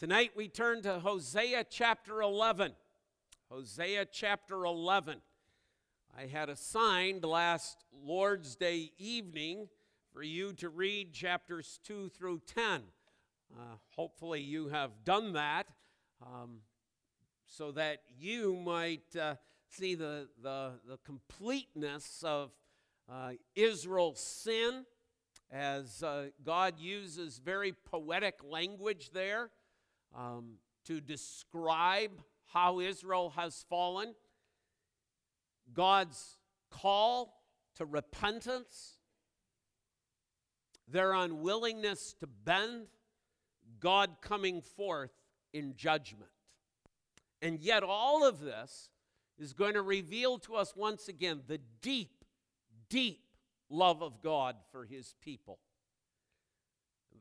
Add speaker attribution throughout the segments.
Speaker 1: Tonight we turn to Hosea chapter 11. Hosea chapter 11. I had assigned last Lord's Day evening for you to read chapters 2 through 10. Uh, hopefully, you have done that um, so that you might uh, see the, the, the, completeness of uh, Israel's sin as uh, God uses very poetic language there um, to describe how Israel has fallen, God's call to repentance, their unwillingness to bend, God coming forth in judgment. And yet, all of this is going to reveal to us once again the deep, deep love of God for his people.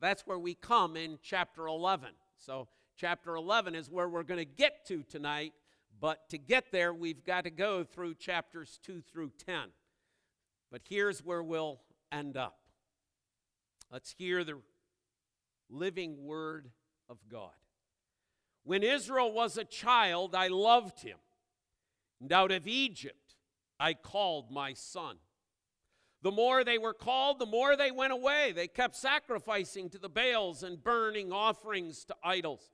Speaker 1: That's where we come in chapter 11. So, chapter 11 is where we're going to get to tonight, but to get there, we've got to go through chapters 2 through 10. But here's where we'll end up. Let's hear the living word of God. When Israel was a child, I loved him, and out of Egypt I called my son. The more they were called, the more they went away. They kept sacrificing to the Baals and burning offerings to idols.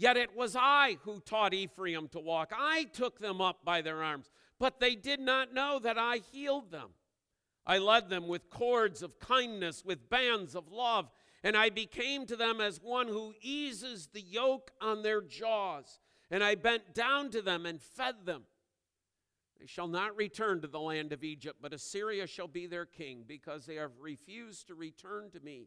Speaker 1: Yet it was I who taught Ephraim to walk. I took them up by their arms, but they did not know that I healed them. I led them with cords of kindness, with bands of love, and I became to them as one who eases the yoke on their jaws. And I bent down to them and fed them. They shall not return to the land of Egypt, but Assyria shall be their king, because they have refused to return to me.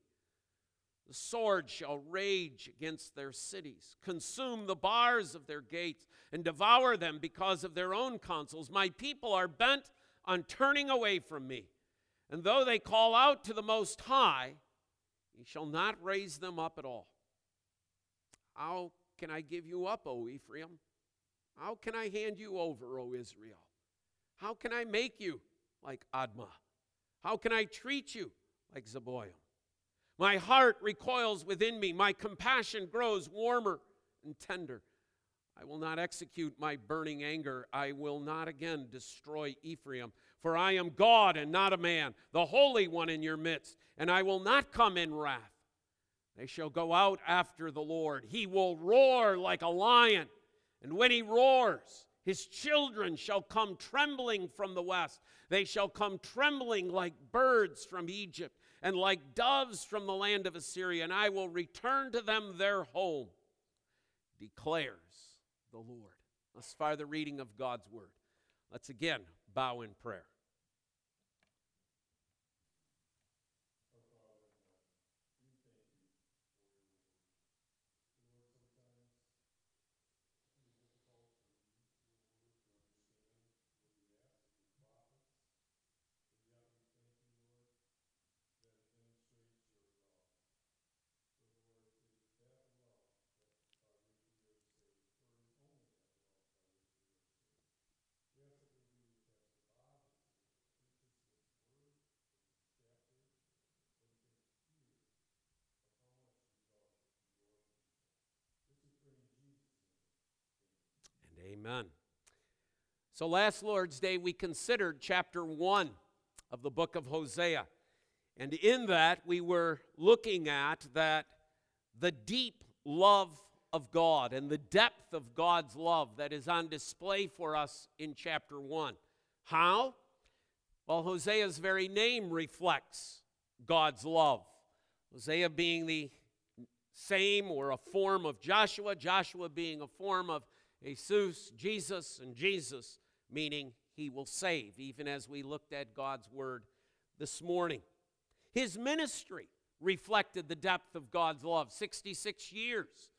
Speaker 1: The sword shall rage against their cities, consume the bars of their gates, and devour them because of their own counsels. My people are bent on turning away from me. And though they call out to the Most High, he shall not raise them up at all. How can I give you up, O Ephraim? How can I hand you over, O Israel? How can I make you like Admah? How can I treat you like Zeboim? My heart recoils within me. My compassion grows warmer and tender. I will not execute my burning anger. I will not again destroy Ephraim. For I am God and not a man, the Holy One in your midst, and I will not come in wrath. They shall go out after the Lord. He will roar like a lion, and when he roars, his children shall come trembling from the west. They shall come trembling like birds from Egypt and like doves from the land of Assyria, and I will return to them their home, declares the Lord. Thus far, the reading of God's word. Let's again bow in prayer. Amen. So last Lord's Day, we considered chapter 1 of the book of Hosea. And in that, we were looking at that the deep love of God and the depth of God's love that is on display for us in chapter 1. How? Well, Hosea's very name reflects God's love. Hosea being the same or a form of Joshua, Joshua being a form of Jesus, Jesus, and Jesus, meaning he will save, even as we looked at God's word this morning. His ministry reflected the depth of God's love 66 years.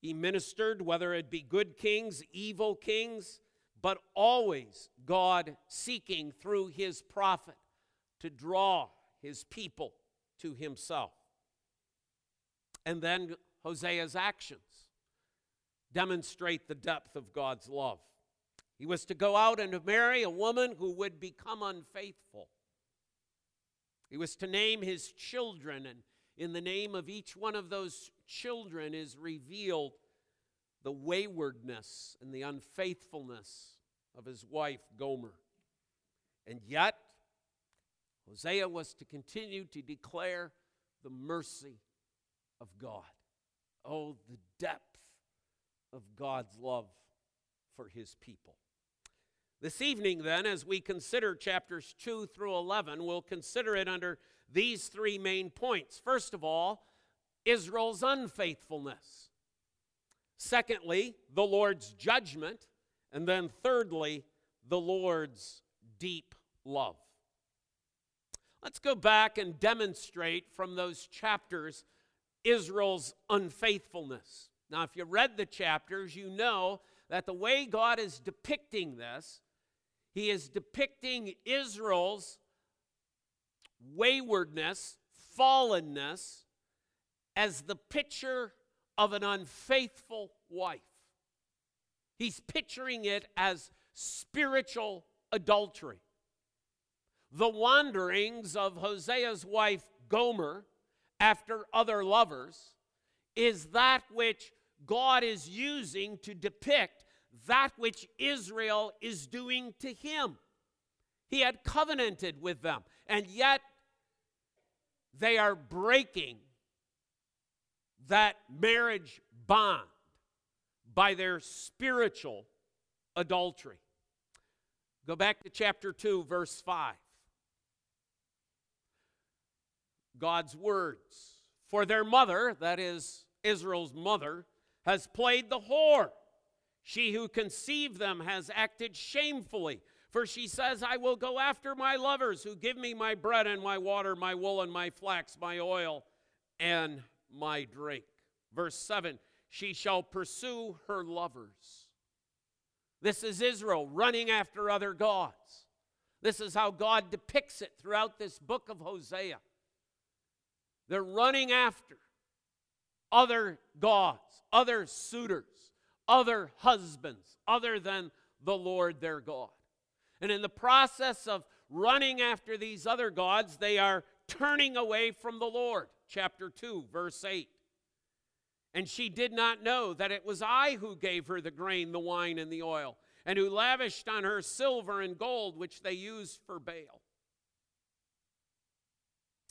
Speaker 1: He ministered, whether it be good kings, evil kings, but always God seeking through his prophet to draw his people to himself. And then Hosea's actions demonstrate the depth of God's love. He was to go out and marry a woman who would become unfaithful. He was to name his children and in the name of each one of those children is revealed the waywardness and the unfaithfulness of his wife, Gomer. And yet, Hosea was to continue to declare the mercy of God. Oh, the depth of God's love for his people. This evening, then, as we consider chapters 2 through 11, we'll consider it under these three main points. First of all, Israel's unfaithfulness. Secondly, the Lord's judgment. And then thirdly, the Lord's deep love. Let's go back and demonstrate from those chapters Israel's unfaithfulness. Now, if you read the chapters, you know that the way God is depicting this, He is depicting Israel's waywardness, fallenness, as the picture of an unfaithful wife. He's picturing it as spiritual adultery the wanderings of Hosea's wife Gomer after other lovers is that which God is using to depict that which Israel is doing to him. He had covenanted with them, and yet they are breaking that marriage bond by their spiritual adultery. Go back to chapter 2, verse 5. God's words. For their mother, that is Israel's mother, has played the whore. She who conceived them has acted shamefully. For she says, I will go after my lovers who give me my bread and my water, my wool and my flax, my oil and my drink. Verse 7 She shall pursue her lovers. This is Israel running after other gods. This is how God depicts it throughout this book of Hosea. They're running after other gods, other suitors, other husbands, other than the Lord their God. And in the process of running after these other gods, they are turning away from the Lord. Chapter 2, verse 8. And she did not know that it was I who gave her the grain, the wine, and the oil, and who lavished on her silver and gold, which they used for Baal.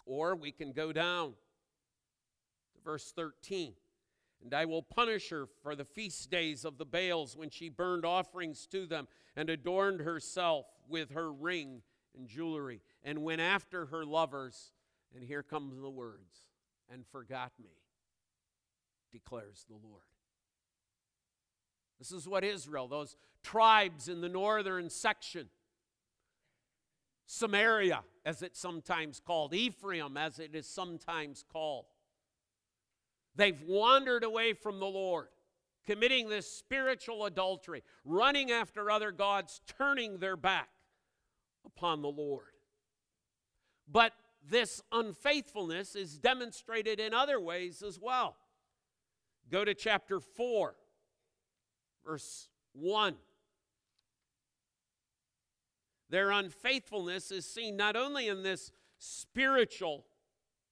Speaker 1: Or we can go down to verse 13. And I will punish her for the feast days of the Baals when she burned offerings to them and adorned herself with her ring and jewelry and went after her lovers. And here comes the words and forgot me, declares the Lord. This is what Israel, those tribes in the northern section, Samaria, as it's sometimes called, Ephraim, as it is sometimes called. They've wandered away from the Lord, committing this spiritual adultery, running after other gods, turning their back upon the Lord. But this unfaithfulness is demonstrated in other ways as well. Go to chapter 4, verse 1. Their unfaithfulness is seen not only in this spiritual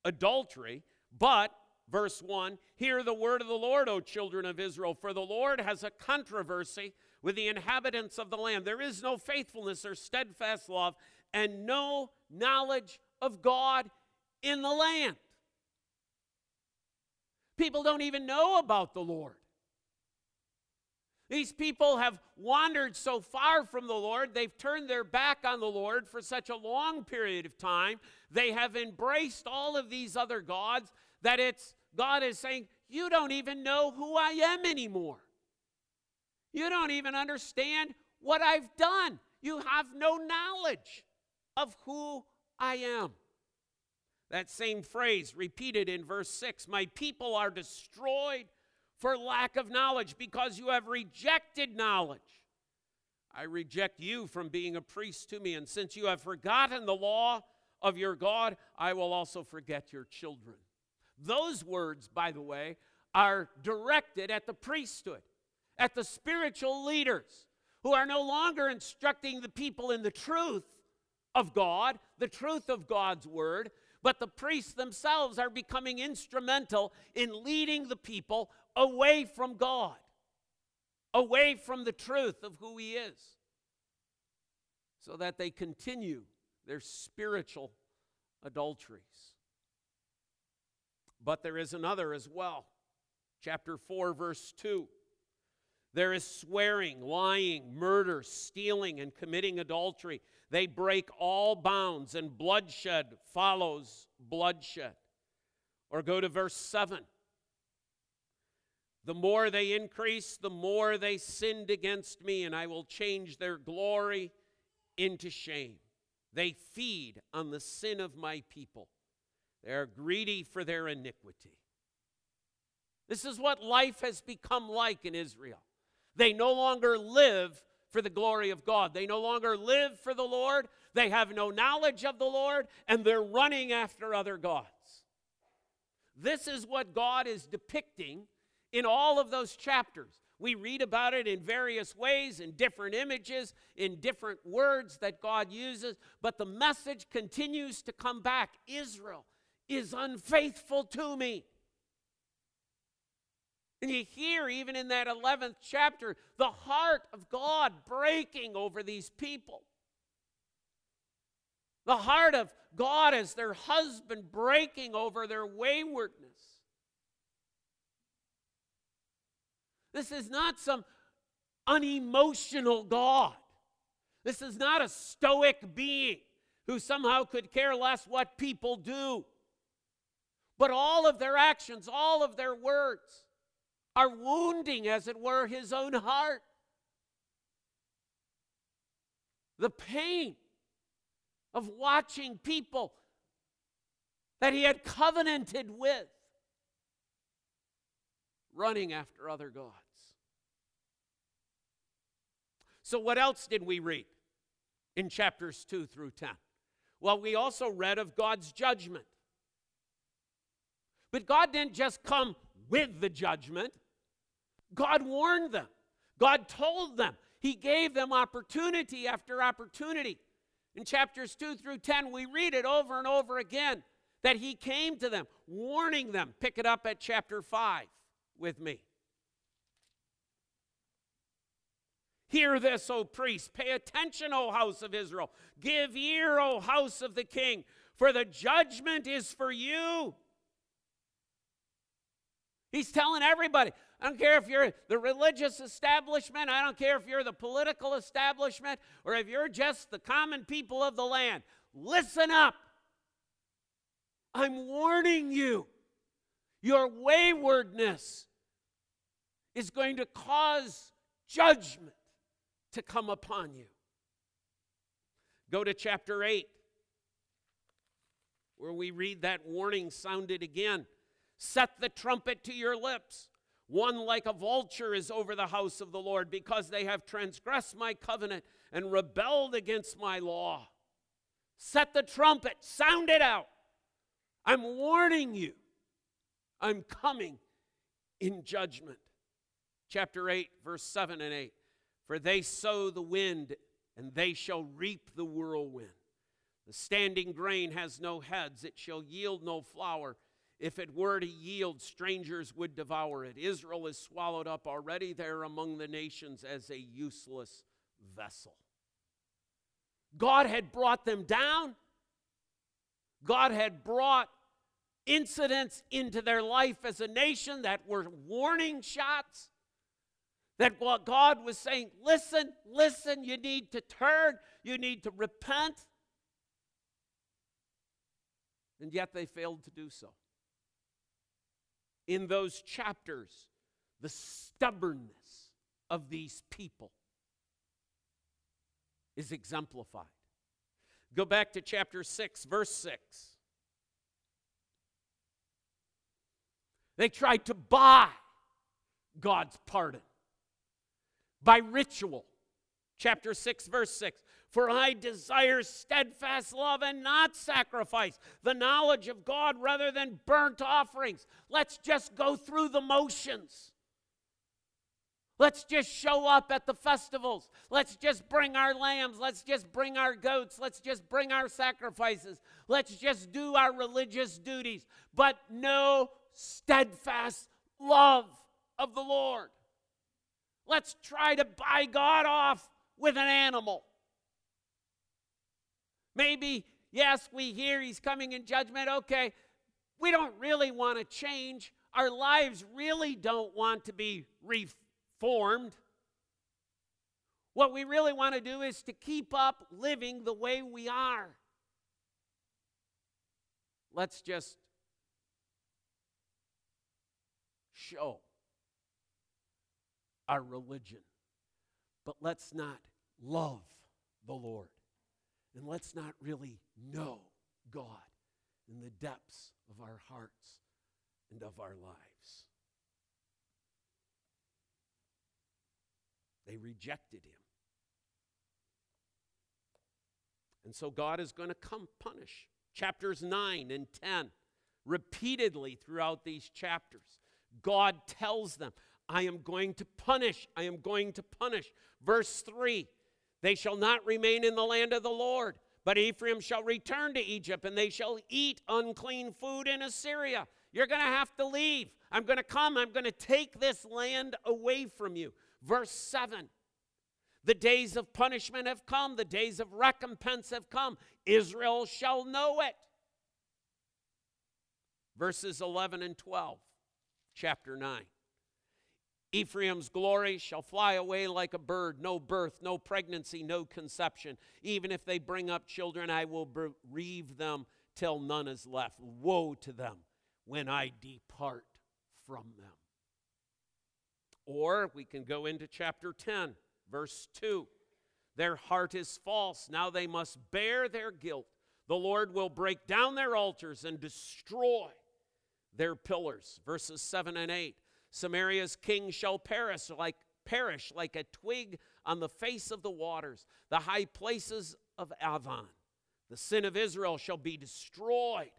Speaker 1: adultery, but, verse 1, hear the word of the Lord, O children of Israel, for the Lord has a controversy with the inhabitants of the land. There is no faithfulness or steadfast love, and no knowledge of God in the land. People don't even know about the Lord. These people have wandered so far from the Lord, they've turned their back on the Lord for such a long period of time. They have embraced all of these other gods that it's God is saying, You don't even know who I am anymore. You don't even understand what I've done. You have no knowledge of who I am. That same phrase repeated in verse 6 My people are destroyed for lack of knowledge, because you have rejected knowledge. I reject you from being a priest to me, and since you have forgotten the law of your God, I will also forget your children. Those words, by the way, are directed at the priesthood, at the spiritual leaders who are no longer instructing the people in the truth of God, the truth of God's word, but the priests themselves are becoming instrumental in leading the people away from God, away from the truth of who He is, so that they continue their spiritual adulteries. But there is another as well. Chapter 4, verse 2. There is swearing, lying, murder, stealing, and committing adultery. They break all bounds, and bloodshed follows bloodshed. Or go to verse 7. The more they increase, the more they sinned against me, and I will change their glory into shame. They feed on the sin of my people. They are greedy for their iniquity. This is what life has become like in Israel. They no longer live for the glory of God. They no longer live for the Lord. They have no knowledge of the Lord, and they're running after other gods. This is what God is depicting in all of those chapters. We read about it in various ways, in different images, in different words that God uses, but the message continues to come back Israel is unfaithful to me. And you hear, even in that 11th chapter, the heart of God breaking over these people. The heart of God as their husband breaking over their waywardness. This is not some unemotional God. This is not a stoic being who somehow could care less what people do. But all of their actions, all of their words, are wounding, as it were, his own heart. The pain of watching people that he had covenanted with running after other gods. So, what else did we read in chapters 2 through 10? Well, we also read of God's judgment. But God didn't just come with the judgment, God warned them, God told them, He gave them opportunity after opportunity. In chapters 2 through 10, we read it over and over again that He came to them, warning them. Pick it up at chapter 5 with me. Hear this, O priest. Pay attention, O house of Israel. Give ear, O house of the king, for the judgment is for you. He's telling everybody. I don't care if you're the religious establishment, I don't care if you're the political establishment, or if you're just the common people of the land. Listen up. I'm warning you. Your waywardness is going to cause judgment to come upon you. Go to chapter 8, where we read that warning sounded again. Set the trumpet to your lips. One like a vulture is over the house of the Lord because they have transgressed my covenant and rebelled against my law. Set the trumpet, sound it out. I'm warning you. I'm coming in judgment. Chapter 8, verse 7 and 8. For they sow the wind, and they shall reap the whirlwind. The standing grain has no heads, it shall yield no flour if it were to yield, strangers would devour it. Israel is swallowed up already there among the nations as a useless vessel. God had brought them down. God had brought incidents into their life as a nation that were warning shots. That what God was saying, listen, listen, you need to turn, you need to repent. And yet they failed to do so in those chapters the stubbornness of these people is exemplified. Go back to chapter 6, verse 6. They tried to buy God's pardon by ritual. Chapter 6, verse 6. For I desire steadfast love and not sacrifice, the knowledge of God rather than burnt offerings. Let's just go through the motions. Let's just show up at the festivals. Let's just bring our lambs. Let's just bring our goats. Let's just bring our sacrifices. Let's just do our religious duties. But no steadfast love of the Lord. Let's try to buy God off with an animal. Maybe, yes, we hear he's coming in judgment. Okay, we don't really want to change. Our lives really don't want to be reformed. What we really want to do is to keep up living the way we are. Let's just show our religion, but let's not love the Lord. And let's not really know God in the depths of our hearts and of our lives. They rejected him. And so God is going to come punish. Chapters 9 and 10, repeatedly throughout these chapters, God tells them, I am going to punish. I am going to punish. Verse 3 They shall not remain in the land of the Lord, but Ephraim shall return to Egypt, and they shall eat unclean food in Assyria. You're going to have to leave. I'm going to come. I'm going to take this land away from you. Verse 7 The days of punishment have come, the days of recompense have come. Israel shall know it. Verses 11 and 12, chapter 9. Ephraim's glory shall fly away like a bird, no birth, no pregnancy, no conception. Even if they bring up children, I will bereave them till none is left. Woe to them when I depart from them. Or we can go into chapter 10, verse 2. Their heart is false. Now they must bear their guilt. The Lord will break down their altars and destroy their pillars. Verses 7 and 8. Samaria's king shall perish like perish like a twig on the face of the waters. The high places of Aven. The sin of Israel shall be destroyed.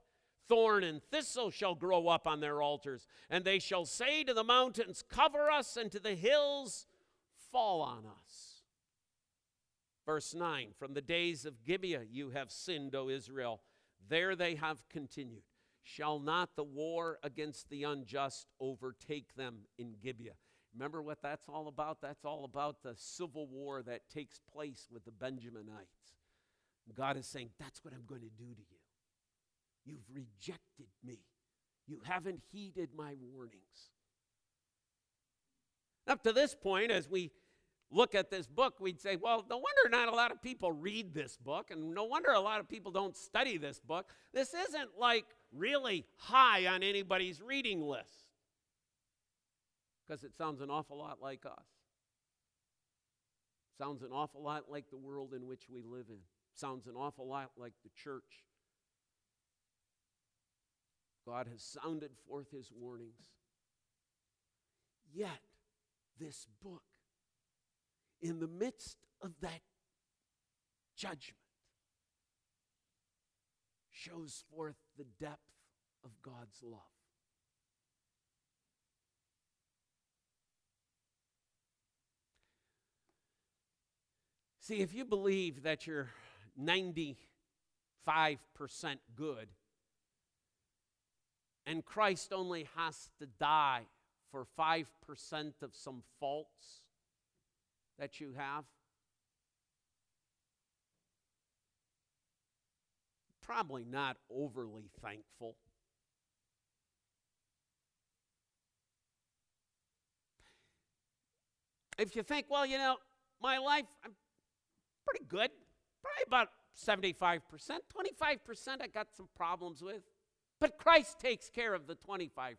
Speaker 1: Thorn and thistle shall grow up on their altars, and they shall say to the mountains, Cover us, and to the hills, Fall on us. Verse 9 From the days of Gibeah you have sinned, O Israel. There they have continued. Shall not the war against the unjust overtake them in Gibeah? Remember what that's all about? That's all about the civil war that takes place with the Benjaminites. God is saying, That's what I'm going to do to you. You've rejected me. You haven't heeded my warnings. Up to this point, as we look at this book, we'd say, well, no wonder not a lot of people read this book, and no wonder a lot of people don't study this book. This isn't like really high on anybody's reading list because it sounds an awful lot like us. Sounds an awful lot like the world in which we live in. Sounds an awful lot like the church. God has sounded forth his warnings. Yet, this book, in the midst of that judgment, shows forth the depth of God's love. See, if you believe that you're 95% good and Christ only has to die for 5% of some faults that you have, probably not overly thankful. If you think, well, you know, my life, I'm pretty good, probably about 75%, 25% I got some problems with. But Christ takes care of the 25%.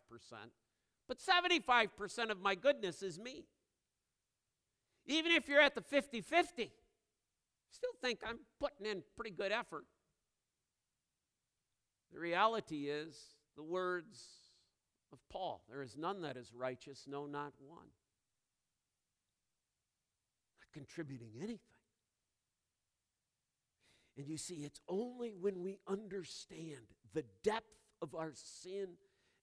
Speaker 1: But 75% of my goodness is me. Even if you're at the 50 50, still think I'm putting in pretty good effort. The reality is the words of Paul there is none that is righteous, no, not one. Not contributing anything. And you see, it's only when we understand the depth of our sin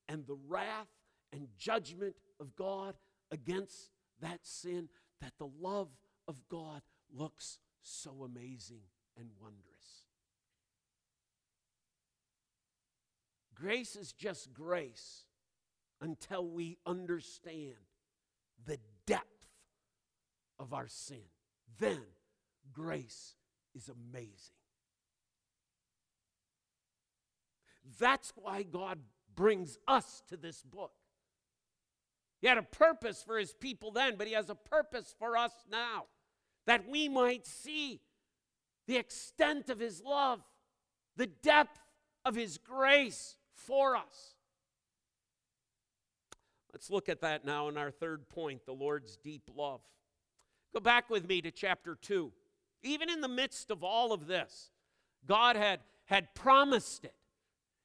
Speaker 1: and the wrath and judgment of God against that sin that the love of God looks so amazing and wondrous. Grace is just grace until we understand the depth of our sin. Then grace is amazing. That's why God brings us to this book. He had a purpose for his people then, but he has a purpose for us now that we might see the extent of his love, the depth of his grace for us. Let's look at that now in our third point the Lord's deep love. Go back with me to chapter 2. Even in the midst of all of this, God had, had promised it.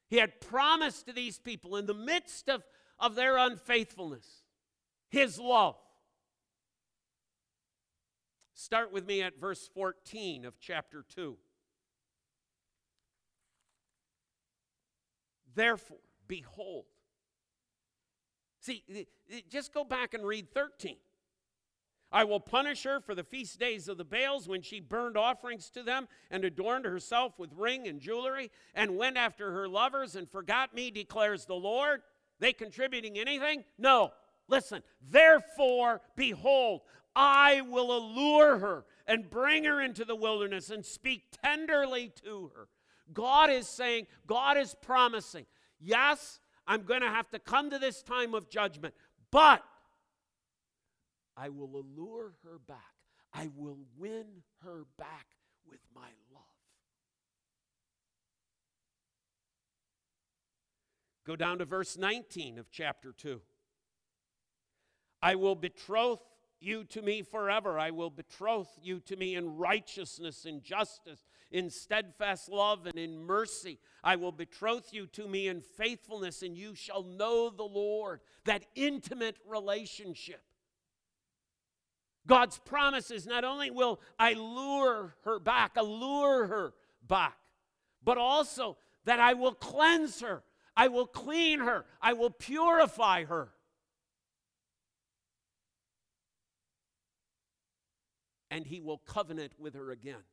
Speaker 1: He had promised to these people in the midst of, of their unfaithfulness His love. Start with me at verse 14 of chapter 2. Therefore, behold. See, just go back and read 13. I will punish her for the feast days of the Baals when she burned offerings to them and adorned herself with ring and jewelry and went after her lovers and forgot me, declares the Lord. They contributing anything? No. Listen, therefore, behold, I will allure her and bring her into the wilderness and speak tenderly to her. God is saying, God is promising, yes, I'm going to have to come to this time of judgment, but I will allure her back. I will win her back with my love. Go down to verse 19 of chapter 2. I will betroth you to me forever. I will betroth you to me in righteousness, and justice, in steadfast love, and in mercy. I will betroth you to me in faithfulness, and you shall know the Lord. That intimate relationship. God's promise is not only will I lure her back, allure her back, but also that I will cleanse her, I will clean her, I will purify her. And he will covenant with her again.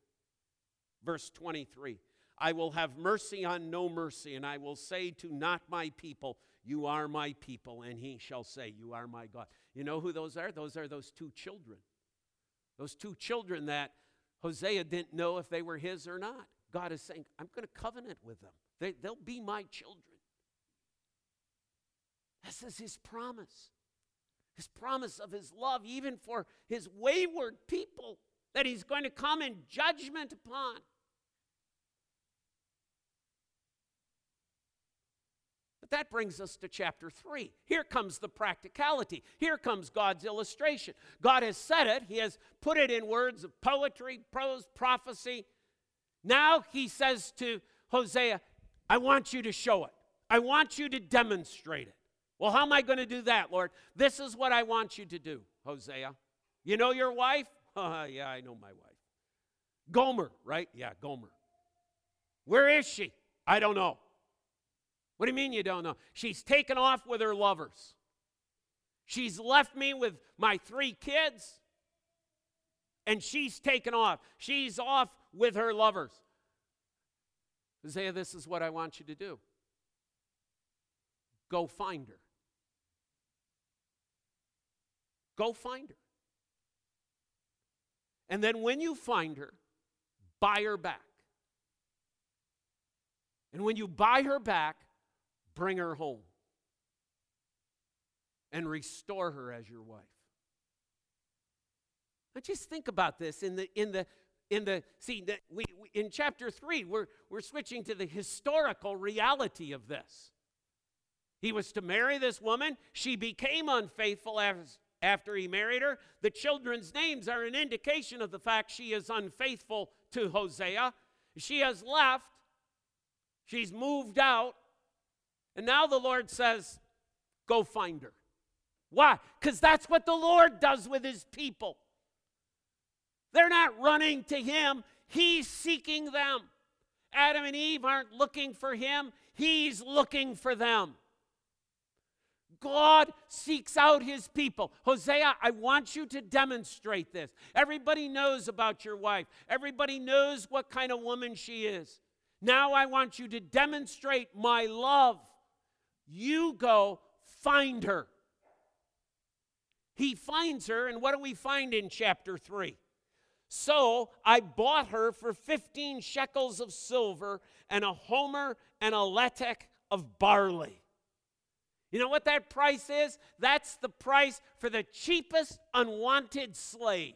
Speaker 1: Verse 23 I will have mercy on no mercy, and I will say to not my people, You are my people, and he shall say, You are my God. You know who those are? Those are those two children. Those two children that Hosea didn't know if they were his or not. God is saying, I'm going to covenant with them, they, they'll be my children. This is his promise. His promise of his love, even for his wayward people, that he's going to come in judgment upon. That brings us to chapter 3. Here comes the practicality. Here comes God's illustration. God has said it, He has put it in words of poetry, prose, prophecy. Now He says to Hosea, I want you to show it, I want you to demonstrate it. Well, how am I going to do that, Lord? This is what I want you to do, Hosea. You know your wife? Uh, yeah, I know my wife. Gomer, right? Yeah, Gomer. Where is she? I don't know. What do you mean you don't know? She's taken off with her lovers. She's left me with my three kids, and she's taken off. She's off with her lovers. Isaiah, this is what I want you to do go find her. Go find her. And then when you find her, buy her back. And when you buy her back, bring her home and restore her as your wife. Now just think about this in the in the in the see that we, we, in chapter 3 we're we're switching to the historical reality of this. He was to marry this woman, she became unfaithful as, after he married her. The children's names are an indication of the fact she is unfaithful to Hosea. She has left. She's moved out and now the Lord says, Go find her. Why? Because that's what the Lord does with his people. They're not running to him, he's seeking them. Adam and Eve aren't looking for him, he's looking for them. God seeks out his people. Hosea, I want you to demonstrate this. Everybody knows about your wife, everybody knows what kind of woman she is. Now I want you to demonstrate my love. You go find her. He finds her, and what do we find in chapter 3? So I bought her for 15 shekels of silver and a homer and a letek of barley. You know what that price is? That's the price for the cheapest unwanted slave.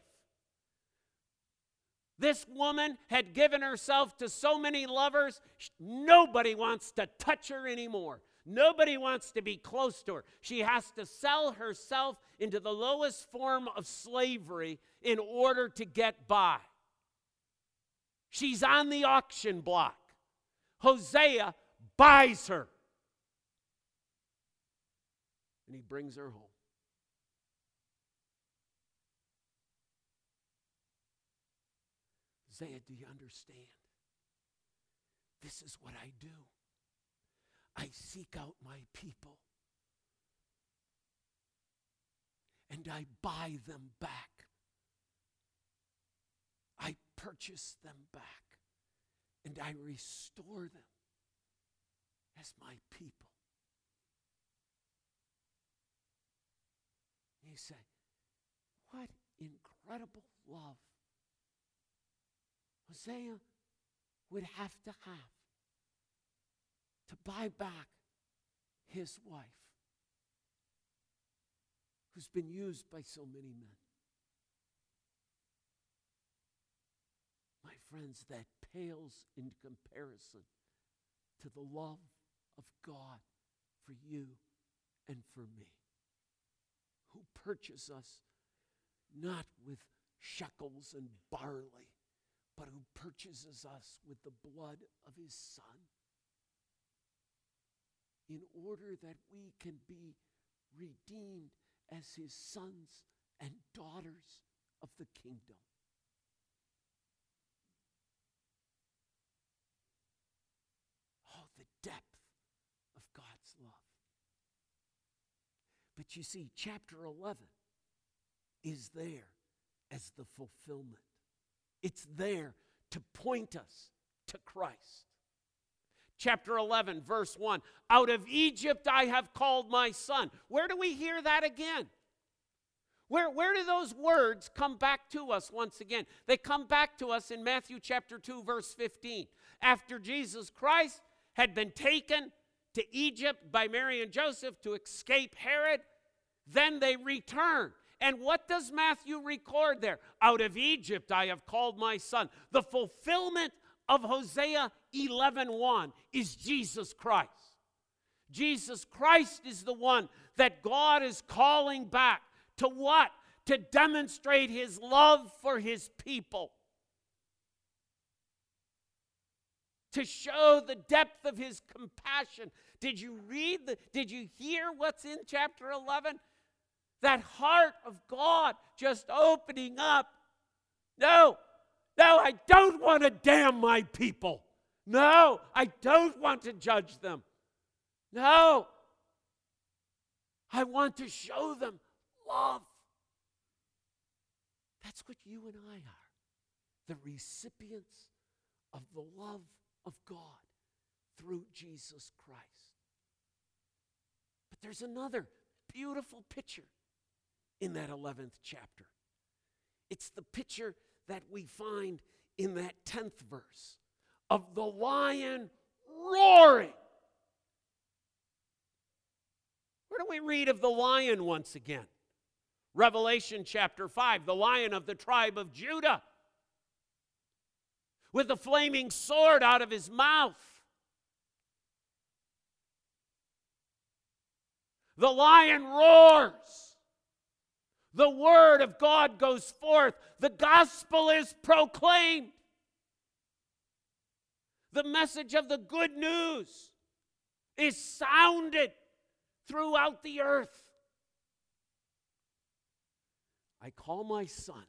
Speaker 1: This woman had given herself to so many lovers, nobody wants to touch her anymore. Nobody wants to be close to her. She has to sell herself into the lowest form of slavery in order to get by. She's on the auction block. Hosea buys her. And he brings her home. Hosea, do you understand? This is what I do. I seek out my people and I buy them back. I purchase them back and I restore them as my people. You say, what incredible love Hosea would have to have to buy back his wife, who's been used by so many men. My friends, that pales in comparison to the love of God for you and for me, who purchase us not with shekels and barley, but who purchases us with the blood of his Son in order that we can be redeemed as his sons and daughters of the kingdom. Oh, the depth of God's love. But you see, chapter 11 is there as the fulfillment, it's there to point us to Christ chapter 11, verse 1. Out of Egypt I have called my son. Where do we hear that again? Where, where do those words come back to us once again? They come back to us in Matthew chapter 2, verse 15. After Jesus Christ had been taken to Egypt by Mary and Joseph to escape Herod, then they return. And what does Matthew record there? Out of Egypt I have called my son. The fulfillment of Hosea 11:1 is Jesus Christ. Jesus Christ is the one that God is calling back to what? To demonstrate his love for his people. To show the depth of his compassion. Did you read the did you hear what's in chapter 11? That heart of God just opening up. No, no, I don't want to damn my people. No, I don't want to judge them. No, I want to show them love. That's what you and I are the recipients of the love of God through Jesus Christ. But there's another beautiful picture in that 11th chapter. It's the picture that we find in that 10th verse of the lion roaring. Where do we read of the lion once again? Revelation chapter 5, the lion of the tribe of Judah, with the flaming sword out of his mouth. The lion roars. The word of God goes forth. The gospel is proclaimed. The message of the good news is sounded throughout the earth. I call my son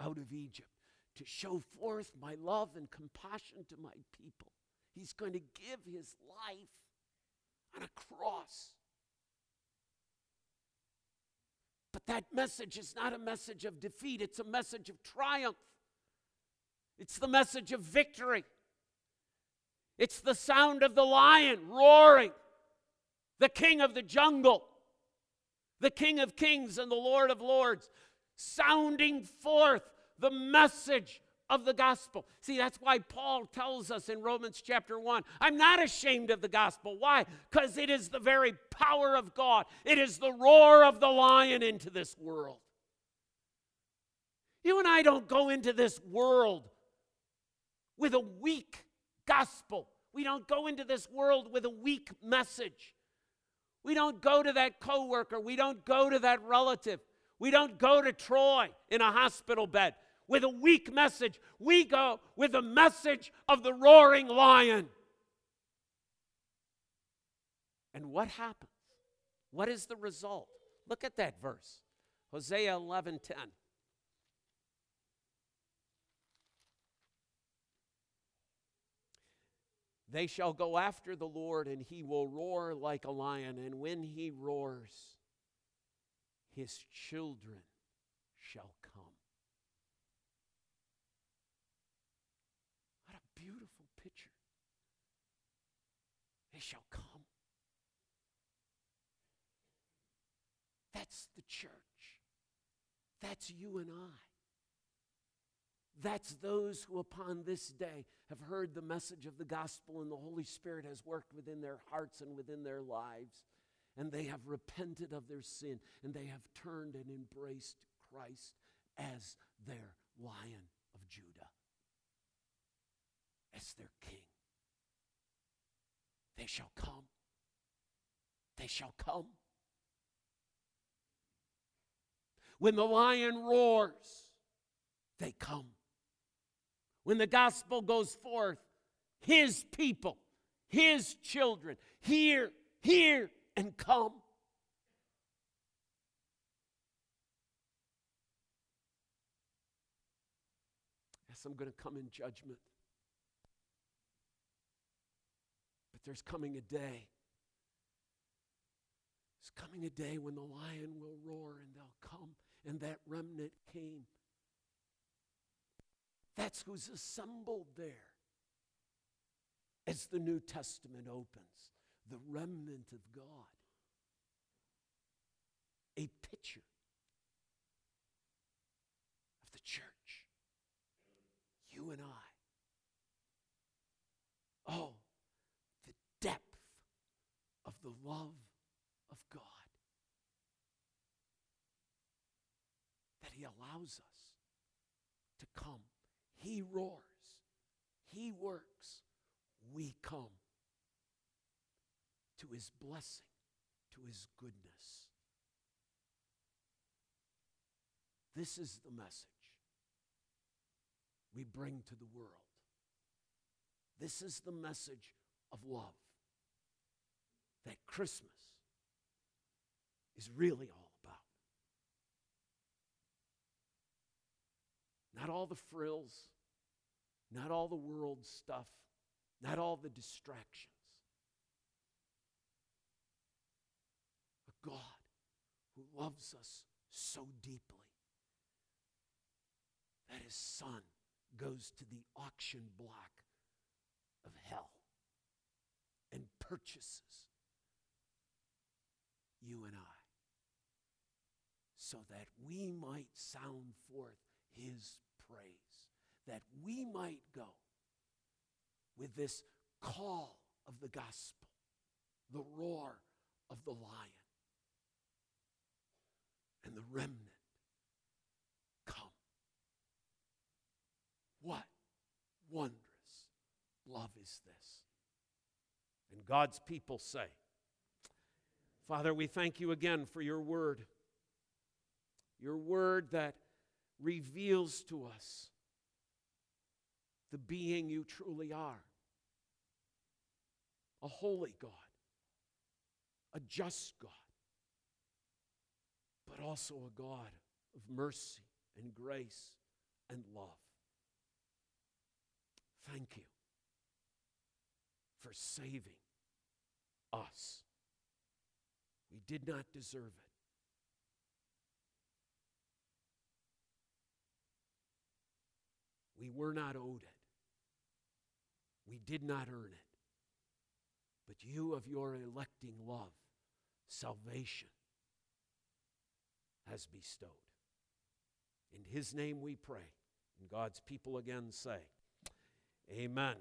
Speaker 1: out of Egypt to show forth my love and compassion to my people. He's going to give his life on a cross But that message is not a message of defeat, it's a message of triumph. It's the message of victory. It's the sound of the lion roaring, the king of the jungle, the king of kings and the lord of lords, sounding forth the message of the gospel. See, that's why Paul tells us in Romans chapter 1 I'm not ashamed of the gospel. Why? Because it is the very power of God, it is the roar of the lion into this world. You and I don't go into this world with a weak gospel. We don't go into this world with a weak message. We don't go to that coworker. We don't go to that relative. We don't go to Troy in a hospital bed with a weak message. We go with the message of the roaring lion. And what happens? What is the result? Look at that verse. Hosea 11:10. They shall go after the Lord, and he will roar like a lion. And when he roars, his children shall come. What a beautiful picture. They shall come. That's the church. That's you and I. That's those who, upon this day, have heard the message of the gospel and the Holy Spirit has worked within their hearts and within their lives. And they have repented of their sin and they have turned and embraced Christ as their lion of Judah, as their king. They shall come. They shall come. When the lion roars, they come. When the gospel goes forth, his people, his children, hear, hear, and come. Yes, I'm going to come in judgment. But there's coming a day. There's coming a day when the lion will roar and they'll come, and that remnant came. That's who's assembled there. As the New Testament opens, the remnant of God. A picture of the church. You and I. Oh, the love of God that He allows us to come he roars, He works, we come to His blessing, to His goodness. This is the message we bring to the world. This is the message of love that Christmas is really all about. Not all the frills, not all the world stuff, not all the distractions. A God who loves us so deeply that his son goes to the auction block of hell and purchases you and I so that we might sound forth his praise that we might go with this call of the gospel, the roar of the lion, and the remnant come. What wondrous love is this? And God's people say, Father, we thank you again for your word. Your word that reveals to us the being you truly are a holy God, a just God, but also a God of mercy and grace and love. Thank you for saving us. We did not deserve it. We were not owed it. We did not earn it. But you, of your electing love, salvation has bestowed. In his name we pray. And God's people again say, Amen.